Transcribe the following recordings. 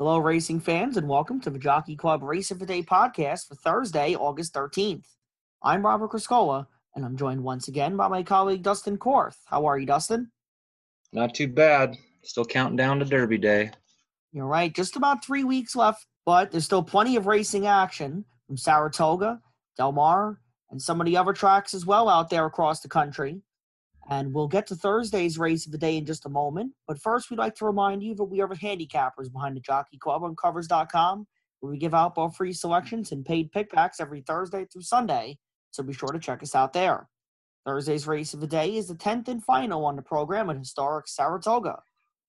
Hello, racing fans, and welcome to the Jockey Club Race of the Day podcast for Thursday, August 13th. I'm Robert Criscola, and I'm joined once again by my colleague Dustin Korth. How are you, Dustin? Not too bad. Still counting down to Derby Day. You're right. Just about three weeks left, but there's still plenty of racing action from Saratoga, Del Mar, and some of the other tracks as well out there across the country. And we'll get to Thursday's race of the day in just a moment. But first, we'd like to remind you that we are the handicappers behind the Jockey Club on Covers.com, where we give out both free selections and paid pickbacks every Thursday through Sunday. So be sure to check us out there. Thursday's race of the day is the 10th and final on the program at historic Saratoga.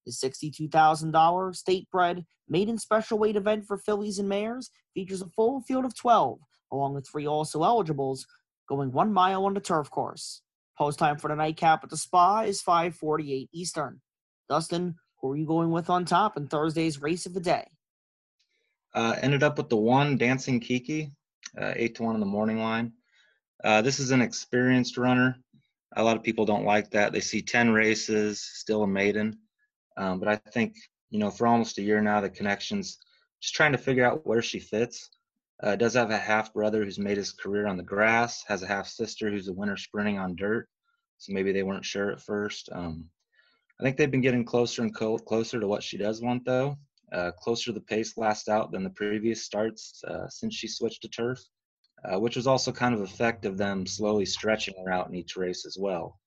The $62,000 state bred maiden special weight event for fillies and mares features a full field of 12, along with three also eligibles, going one mile on the turf course. Post time for the nightcap at the spa is 5:48 Eastern. Dustin, who are you going with on top in Thursday's race of the day? Uh, ended up with the one Dancing Kiki, uh, eight to one in the morning line. Uh, this is an experienced runner. A lot of people don't like that. They see 10 races, still a maiden. Um, but I think, you know, for almost a year now, the connection's just trying to figure out where she fits. Uh, does have a half brother who's made his career on the grass, has a half sister who's a winner sprinting on dirt. So maybe they weren't sure at first. Um, I think they've been getting closer and co- closer to what she does want, though. Uh, closer to the pace last out than the previous starts uh, since she switched to turf, uh, which was also kind of effect of them slowly stretching her out in each race as well.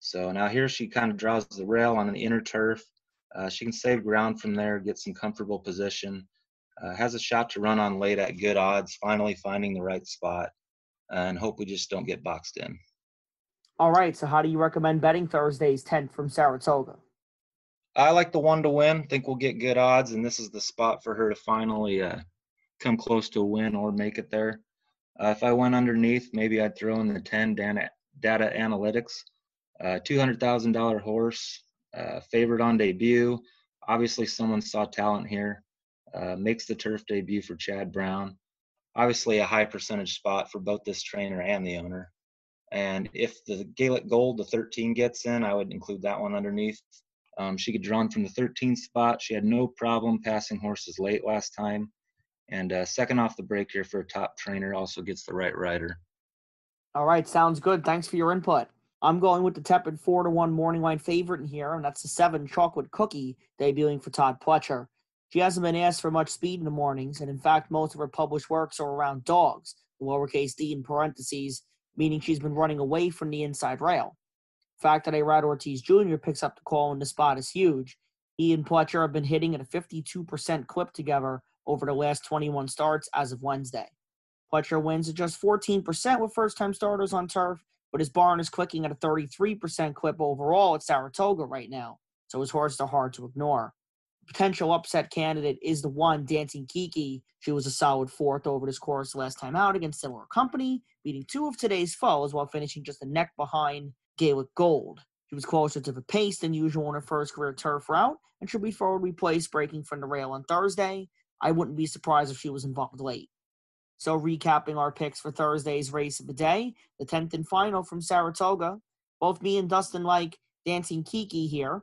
So now here she kind of draws the rail on the inner turf. Uh, she can save ground from there, get some comfortable position, uh, has a shot to run on late at good odds, finally finding the right spot, and hope we just don't get boxed in. All right, so how do you recommend betting Thursday's 10th from Saratoga? I like the one to win. Think we'll get good odds, and this is the spot for her to finally uh, come close to a win or make it there. Uh, if I went underneath, maybe I'd throw in the 10 data, data analytics. Uh, $200,000 horse, uh, favored on debut. Obviously, someone saw talent here uh, makes the turf debut for Chad Brown. Obviously, a high percentage spot for both this trainer and the owner. And if the Gaelic Gold, the 13 gets in, I would include that one underneath. Um, she could draw from the 13th spot. She had no problem passing horses late last time. And uh, second off the break here for a top trainer also gets the right rider. All right, sounds good. Thanks for your input. I'm going with the tepid four to one morning line favorite in here, and that's the seven chocolate cookie debuting for Todd Pletcher. She hasn't been asked for much speed in the mornings, and in fact, most of her published works are around dogs, the lowercase d in parentheses, meaning she's been running away from the inside rail. The fact that Irad Ortiz Jr. picks up the call in the spot is huge. He and Pletcher have been hitting at a 52% clip together over the last 21 starts as of Wednesday. Pletcher wins at just 14% with first time starters on turf, but his barn is clicking at a 33% clip overall at Saratoga right now, so his horses are hard to ignore potential upset candidate is the one Dancing Kiki. She was a solid fourth over this course last time out against similar company, beating two of today's foes while finishing just a neck behind Gaelic Gold. She was closer to the pace than usual in her first career turf route and should be forwardly placed breaking from the rail on Thursday. I wouldn't be surprised if she was involved late. So, recapping our picks for Thursday's race of the day, the 10th and final from Saratoga. Both me and Dustin like Dancing Kiki here.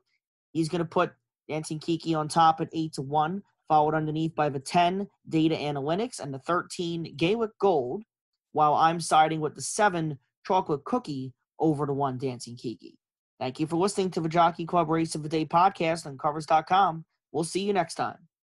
He's going to put Dancing Kiki on top at 8 to 1, followed underneath by the 10 Data Analytics and the 13 Gaelic Gold, while I'm siding with the 7 Chocolate Cookie over the 1 Dancing Kiki. Thank you for listening to the Jockey Club Race of the Day podcast on Covers.com. We'll see you next time.